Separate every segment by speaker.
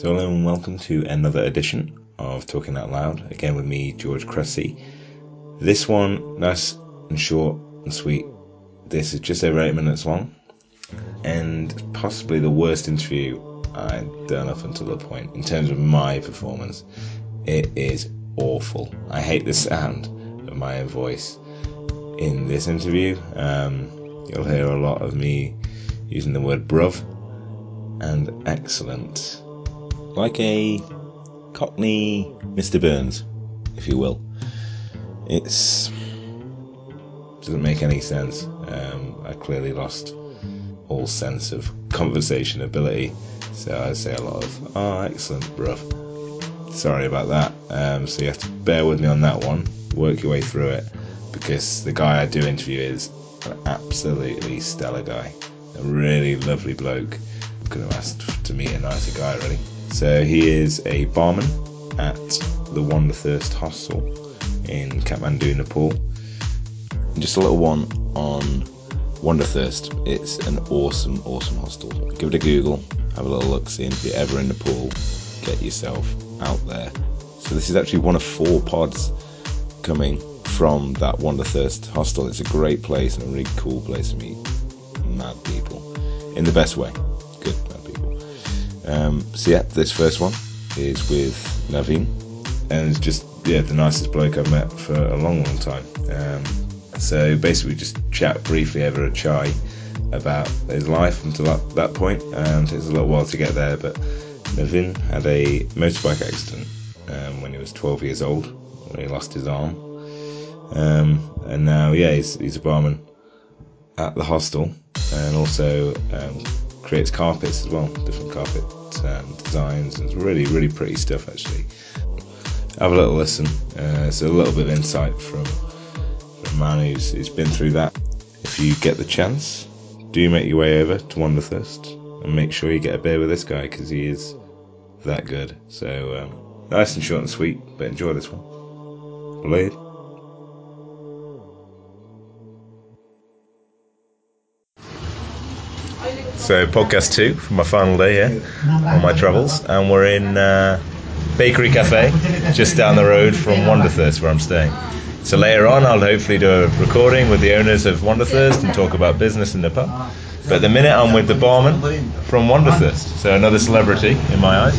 Speaker 1: So, hello and welcome to another edition of Talking Out Loud, again with me, George Cressy. This one, nice and short and sweet. This is just over eight minutes long, and possibly the worst interview I've done up until the point in terms of my performance. It is awful. I hate the sound of my own voice in this interview. Um, you'll hear a lot of me using the word bruv and excellent like a Cockney Mr. Burns, if you will. It's doesn't make any sense. Um, I clearly lost all sense of conversation ability, so I say a lot of "Oh, excellent, bruv." Sorry about that. Um, so you have to bear with me on that one. Work your way through it, because the guy I do interview is an absolutely stellar guy, a really lovely bloke. Could have asked to meet a nicer guy, really. So he is a barman at the Wanderthirst Hostel in Kathmandu, Nepal. Just a little one on Wanderthirst. It's an awesome, awesome hostel. Give it a Google, have a little look, see if you're ever in Nepal, get yourself out there. So this is actually one of four pods coming from that Wanderthirst hostel. It's a great place and a really cool place to meet mad people in the best way. Good mad people. Um, so yeah, this first one is with Naveen, and it's just yeah the nicest bloke I've met for a long, long time. Um, so basically, just chat briefly over a chai about his life until that, that point. Um, it takes a little while to get there, but Naveen had a motorbike accident um, when he was 12 years old, when he lost his arm, um, and now yeah he's he's a barman at the hostel, and also um, creates carpets as well, different carpet um, designs. And it's really, really pretty stuff actually. Have a little listen. Uh, it's a little bit of insight from, a man who's, who's been through that. If you get the chance, do make your way over to Wanderthirst and make sure you get a beer with this guy because he is that good. So um, nice and short and sweet, but enjoy this one. Blade. So, podcast two for my final day here on my travels, and we're in uh, Bakery Cafe, just down the road from Wanderthirst, where I'm staying. So later on, I'll hopefully do a recording with the owners of Wanderthirst and talk about business in the pub. But at the minute, I'm with the barman from Wanderthirst, so another celebrity in my eyes.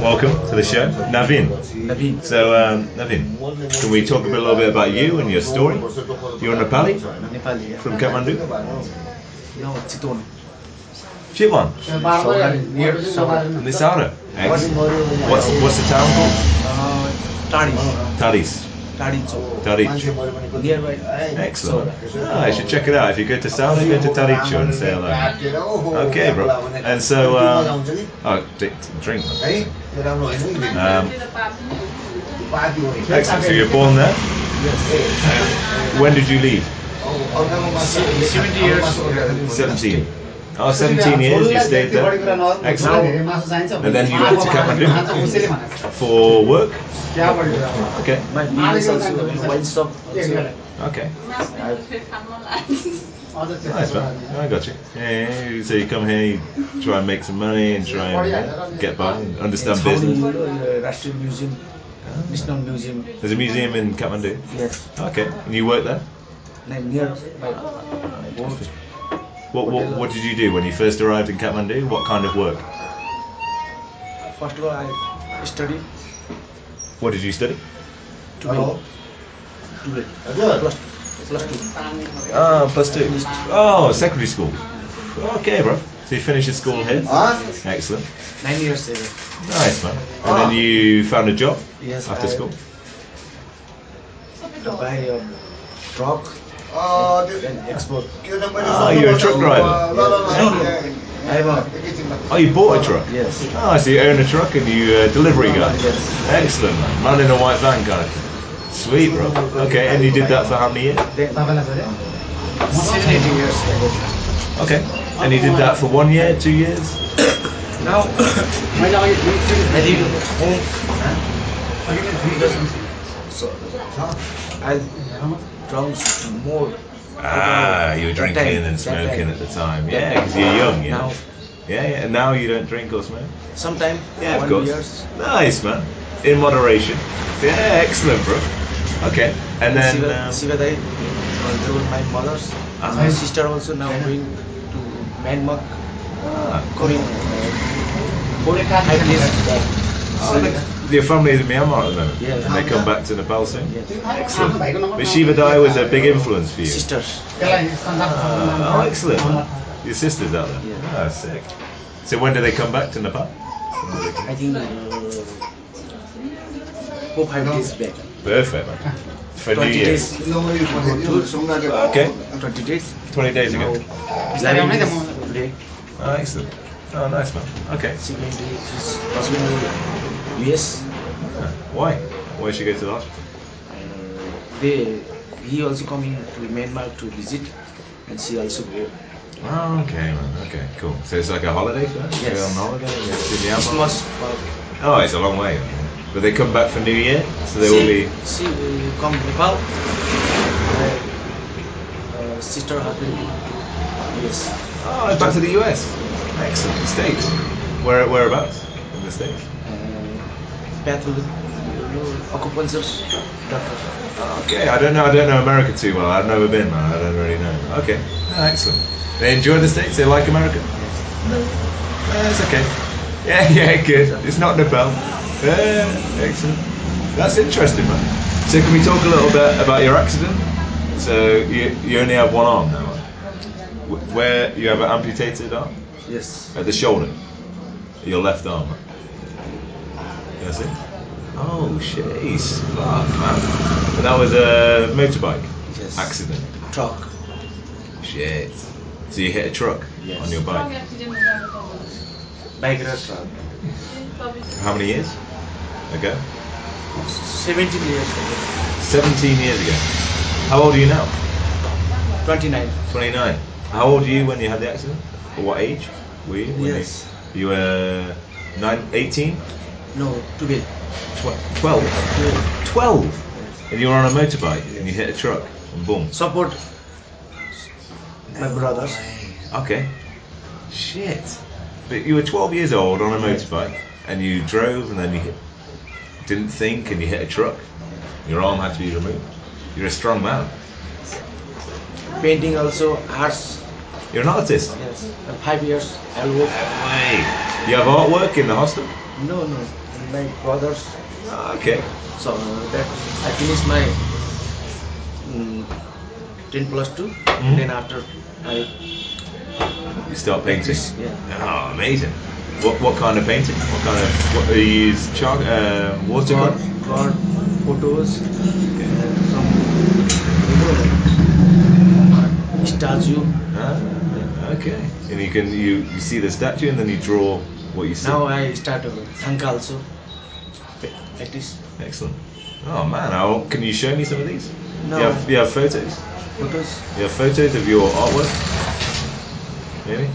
Speaker 1: Welcome to the show, Naveen.
Speaker 2: Naveen.
Speaker 1: So, um, Naveen, can we talk a bit- little bit about you and your story? You're Nepali
Speaker 2: Nepali. yeah.
Speaker 1: from Kathmandu?
Speaker 2: No, Chitwan.
Speaker 1: Chitwan.
Speaker 2: Saudan, near Saudan.
Speaker 1: Nisara. Excellent. What's what's the town called?
Speaker 2: Uh, Tadi.
Speaker 1: Taris.
Speaker 2: Tadi Chowk.
Speaker 1: Tarich.
Speaker 2: Nearby.
Speaker 1: Excellent. Oh, I should check it out. If you go to Saudi, go to Taricho and say hello. Okay, bro. And so, um, oh, d- drink. Um, excellent. So you're born there.
Speaker 2: Yes.
Speaker 1: When did you leave?
Speaker 2: 70 years.
Speaker 1: 17. Oh, 17 years you stayed there. Excellent. And then you went to Kathmandu for work. Okay.
Speaker 2: My business also in wine shop.
Speaker 1: Okay. Nice man. I got you. Yeah, yeah, so you come here, you try and make some money and try and yeah, get by, and understand business.
Speaker 2: you uh, National Museum. Ah. National Museum.
Speaker 1: There's a museum in Kathmandu.
Speaker 2: Yes.
Speaker 1: Okay. And you work there?
Speaker 2: Near my boat.
Speaker 1: What, what What did you do when you first arrived in Kathmandu? What kind of work?
Speaker 2: First of all, I studied
Speaker 1: What did you study?
Speaker 2: today. Today. Plus, plus two.
Speaker 1: Oh, plus two. Oh, secondary school. Okay, bro. So you finished your school here. Excellent.
Speaker 2: Nine years ago.
Speaker 1: Nice man. And ah. then you found a job
Speaker 2: Yes.
Speaker 1: after
Speaker 2: I-
Speaker 1: school.
Speaker 2: To buy a truck, then export.
Speaker 1: Oh, you're a truck oh, driver.
Speaker 2: Uh, I'm a
Speaker 1: Oh, you bought a truck.
Speaker 2: yes.
Speaker 1: Oh, so you own a truck and you uh, delivery guy.
Speaker 2: Yes.
Speaker 1: Excellent, man. Man in a white van guy. Sweet, bro. Okay, and you did that for how many years?
Speaker 2: Then seventy years.
Speaker 1: Okay. And you did that for one year, two years?
Speaker 2: Now I think home. So I drunk more.
Speaker 1: Ah, you were drinking
Speaker 2: time,
Speaker 1: and smoking at the time. Yeah, because you're young, you
Speaker 2: Now
Speaker 1: know. Yeah, yeah. And now you don't drink or smoke?
Speaker 3: Sometimes.
Speaker 1: Yeah, of course.
Speaker 3: Years.
Speaker 1: Nice, man. In moderation. Yeah, excellent, bro. Okay. And then.
Speaker 3: Siva,
Speaker 1: Um,
Speaker 3: Siva Dai, uh, they were my mothers.
Speaker 1: Ah.
Speaker 3: my sister also now going to Myanmar,
Speaker 1: ah,
Speaker 3: going uh, four, five days back.
Speaker 1: oh, the, your family is in Myanmar at the moment?
Speaker 3: Yeah.
Speaker 1: And they come back to Nepal soon?
Speaker 3: Yes.
Speaker 1: Excellent. But Shiva Dai was a big influence for you?
Speaker 3: Sisters.
Speaker 1: Ah, oh, excellent, man. Your sister's out there?
Speaker 3: Yeah.
Speaker 1: Ah, sick. So when do they come back to Nepal?
Speaker 3: I think uh, four, five days back.
Speaker 1: Perfect, man. For New
Speaker 3: 20
Speaker 1: Year. Okay.
Speaker 3: 20 days.
Speaker 1: 20 days ago.
Speaker 3: Now, 11 days.
Speaker 1: Oh, excellent. Oh, nice, man. Okay.
Speaker 3: She went to his husband to US.
Speaker 1: Ah, Why? Why should you go to the hospital?
Speaker 3: Uh, they, he also coming to Myanmar to visit, and she also go.
Speaker 1: Oh, okay, man. Okay, cool. So it's like a holiday for them?
Speaker 3: Yes.
Speaker 1: Go on holiday? and go to Myanmar?
Speaker 3: Christmas
Speaker 1: Oh, it's a long way. But they come back for New Year, so they
Speaker 3: she,
Speaker 1: will be.
Speaker 3: She uh, come Nepal. Uh, uh, sister husband US.
Speaker 1: Oh, back to the US. Excellent. The States. Where, whereabouts? In the States.
Speaker 3: Uh, doctor.
Speaker 1: Okay, I don't know. I don't know America too well. I've never been, man. I don't really know. Okay, oh, excellent. They enjoy the states. They like America. Yeah, it's okay. Yeah, yeah, good. It's not Nepal. Yeah, excellent. That's interesting, man. So can we talk a little bit about your accident? So you, you only have one arm now. Where you have an amputated arm
Speaker 3: Yes.
Speaker 1: at the shoulder, your left arm. That's it. Oh, jeez, fuck, man. And that was a motorbike
Speaker 3: Yes.
Speaker 1: accident.
Speaker 3: Truck.
Speaker 1: Shit. So you hit a truck
Speaker 3: Yes.
Speaker 1: on your bike.
Speaker 3: Bike race truck.
Speaker 1: How many years ago?
Speaker 3: 17 years ago.
Speaker 1: 17 years ago. How old are you now?
Speaker 3: 29.
Speaker 1: 29. How old were you when you had the accident? Or what age were you? when
Speaker 3: Yes.
Speaker 1: You, you were nine, 18?
Speaker 3: No, 12.
Speaker 1: Tw- 12? 12? And you were on a motorbike and you hit a truck and boom.
Speaker 3: Support my brothers.
Speaker 1: Okay. Shit. But you were 12 years old on a motorbike and you drove and then you hit, didn't think and you hit a truck. Your arm had to be removed. You're a strong man.
Speaker 3: Painting also, arts.
Speaker 1: You're an artist.
Speaker 3: Yes. Five years.
Speaker 1: Way. You have artwork in the hostel?
Speaker 3: No, no. My brothers.
Speaker 1: Ah, okay.
Speaker 3: So that I finished my mm, 10 plus 2.
Speaker 1: Mhm.
Speaker 3: Then after I
Speaker 1: You start painting.
Speaker 3: Yeah.
Speaker 1: Oh, amazing. What what kind of painting? What kind of what you use? Chalk, uh, watercolor.
Speaker 3: God photos,
Speaker 1: Okay.
Speaker 3: and some you know, statue.
Speaker 1: Ah, okay. And you can you, you see the statue and then you draw what you see.
Speaker 3: Now I start uh, Sanka also. Like this.
Speaker 1: Excellent. Oh man, how, can you show me some of these?
Speaker 3: No.
Speaker 1: You have, you have photos?
Speaker 3: Photos.
Speaker 1: You have photos of your artwork? Maybe?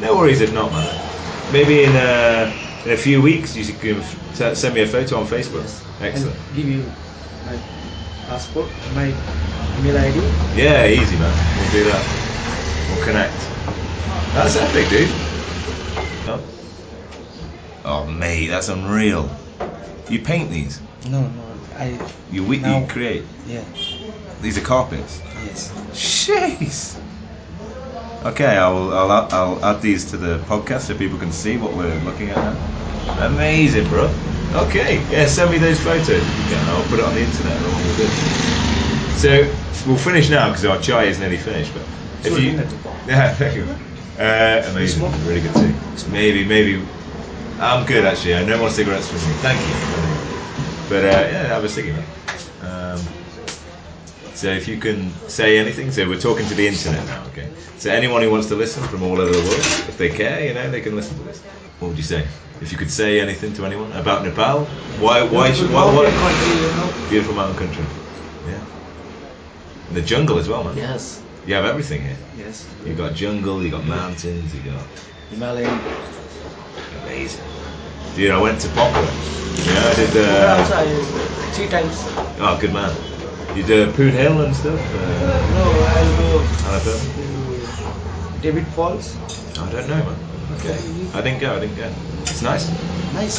Speaker 1: No worries if not, man. Maybe in a, in a few weeks you can send me a photo on Facebook. Excellent.
Speaker 3: And give you my passport, my email ID.
Speaker 1: Yeah, easy, man. We'll do that. We'll connect. That's epic, dude. Oh. Oh, mate, that's unreal. You paint these?
Speaker 3: No, no. I.
Speaker 1: You, we,
Speaker 3: Now-
Speaker 1: you create?
Speaker 3: Yeah.
Speaker 1: These are carpets?
Speaker 3: Yes.
Speaker 1: Jeez. Okay, I'll, I'll add- I'll add these to the podcast so people can see what we're looking at now. Amazing, bro. Okay, yeah, send me those photos if you can. I'll put it on the internet along with this. So we'll finish now because our chai is nearly finished. But if you, yeah, thank you. Uh, amazing, really good tea. Maybe, maybe. I'm good actually. I no more cigarettes for me. Thank you. But uh, yeah, have a ciggy, man. Um, so if you can say anything, so we're talking to the internet now, okay? So anyone who wants to listen from all over the world, if they care, you know, they can listen to this. What would you say? If you could say anything to anyone about Nepal, why, why, should, why,
Speaker 3: Mountain
Speaker 1: why?
Speaker 3: country.
Speaker 1: Beautiful mountain country. Yeah. And the jungle as well, man.
Speaker 3: Yes.
Speaker 1: You have everything here.
Speaker 3: Yes.
Speaker 1: You've got jungle, you've got mountains, you've got
Speaker 3: Himalayan.
Speaker 1: amazing. Dude, I went to Poplar. Yeah, I did. Uh,
Speaker 3: I three times.
Speaker 1: oh, good man. You did Poon Hill and stuff. Uh,
Speaker 3: No, I'll go
Speaker 1: Annapurna?
Speaker 3: David Falls.
Speaker 1: I don't know, man. Okay. I didn't go. I didn't go. It's nice.
Speaker 3: Nice.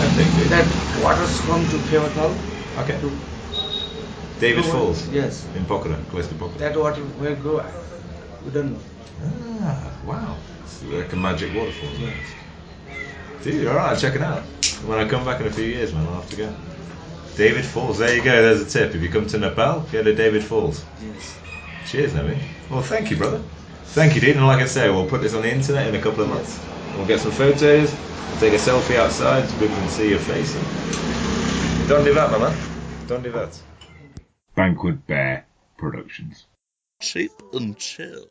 Speaker 1: I think good.
Speaker 3: That waters come to Phewa Tal.
Speaker 1: Okay.
Speaker 3: To,
Speaker 1: David Falls
Speaker 3: Yes.
Speaker 1: in Pokhara, close to Pokhara.
Speaker 3: That water where go, we don't know.
Speaker 1: Ah, wow. It's like a magic waterfall.
Speaker 3: Yes.
Speaker 1: Dude, alright, check it out. When I come back in a few years, man, I'll have to go. David Falls, there you go, there's a tip. If you come to Nepal, go to David Falls.
Speaker 3: Yes.
Speaker 1: Cheers, Nabi. Well, thank you, brother. Thank you, dude. And like I say, we'll put this on the internet in a couple of months. We'll get some photos, we'll take a selfie outside so people can see your face. Don't do that, man. Don't do that. Banquet Bear Productions.
Speaker 4: Cheap and chill.